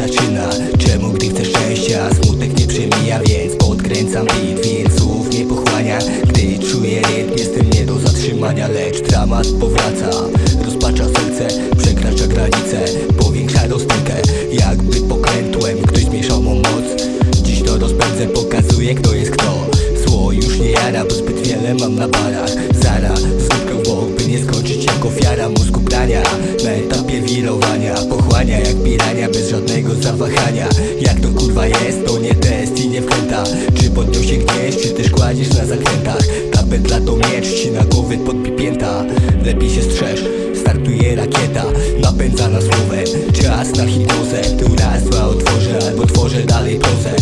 zaczyna. Czemu, gdy chcę szczęścia, smutek nie przemija? Więc podkręcam beat, więc pochłania Gdy czuję rytm, jestem nie do zatrzymania Lecz dramat powraca, rozpacza serce Przekracza granice, powiększa rozterkę Jakby pokrętłem, ktoś zmieszał mą moc. Dziś to rozpędzę, pokazuję kto jest kto. Zło już nie jara, bo zbyt wiele mam na barach Zara, zróbkę w bok, by nie skończyć jak ofiara mózgu prania. Na etapie wirowania, pochłania jak pirania Bez żadnego zawahania. Jak to kurwa jest, to nie test i nie wkręta. Czy pod nią będziesz na zakrętach. Ta bydla to miecz, ci na głowy podpipięta Lepiej się strzeż, startuje rakieta. Napędzana słowem, czas na hitozę Tu raz, dwa otworzę, albo tworzę dalej prozę.